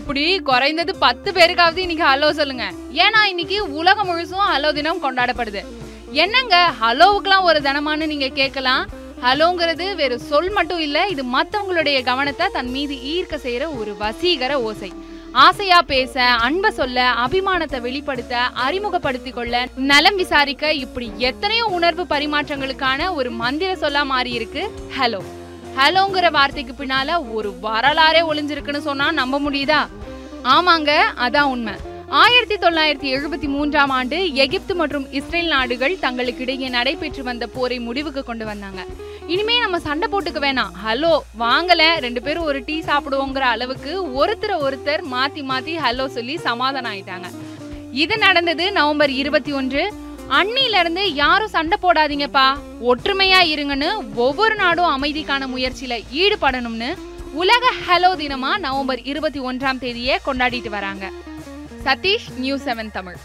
இப்படி குறைந்தது பத்து பேருக்காவது இன்னைக்கு ஹலோ சொல்லுங்க. ஏன்னா இன்னைக்கு உலகம் முழுசும் ஹலோ தினம் கொண்டாடப்படுது. என்னங்க? ஹலோவுக்குலாம் ஒரு தினமான்னு நீங்க கேட்கலாம். ஹலோங்கிறது வேறு சொல் மட்டும் இல்ல இது மத்தவங்களுடைய கவனத்தை தன் மீது ஈர்க்க செய்யற ஒரு வசீகர ஓசை. ஆசையா பேச அன்பை சொல்ல அபிமானத்தை வெளிப்படுத்த அறிமுகப்படுத்திக் கொள்ள நலம் விசாரிக்க இப்படி எத்தனையோ உணர்வு பரிமாற்றங்களுக்கான ஒரு மந்திர சொல்லா மாறி இருக்கு ஹலோ. ஹலோங்கிற வார்த்தைக்கு பின்னால ஒரு வரலாறே ஒளிஞ்சிருக்குன்னு சொன்னா நம்ப முடியுதா? ஆமாங்க அதான் உண்மை. ஆயிரத்தி தொள்ளாயிரத்தி எழுபத்தி மூன்றாம் ஆண்டு எகிப்து மற்றும் இஸ்ரேல் நாடுகள் தங்களுக்கு இடையே நடைபெற்று வந்த போரை முடிவுக்கு கொண்டு வந்தாங்க. இனிமே நம்ம சண்டை போட்டுக்க வேணாம். ஹலோ வாங்கல ரெண்டு பேரும் ஒரு டீ சாப்பிடுவோங்கிற அளவுக்கு ஒருத்தரை ஒருத்தர் மாத்தி மாத்தி ஹலோ சொல்லி சமாதானம் ஆயிட்டாங்க. இது நடந்தது நவம்பர் இருபத்தி ஒன்று அன்னில இருந்து யாரும் சண்டை போடாதீங்கப்பா. ஒற்றுமையா இருங்கன்னு ஒவ்வொரு நாடும் அமைதிக்கான முயற்சியில ஈடுபடணும்னு உலக ஹலோ தினமா நவம்பர் இருபத்தி ஒன்றாம் தேதியே கொண்டாடிட்டு வராங்க. Sathish News Seven Tamil.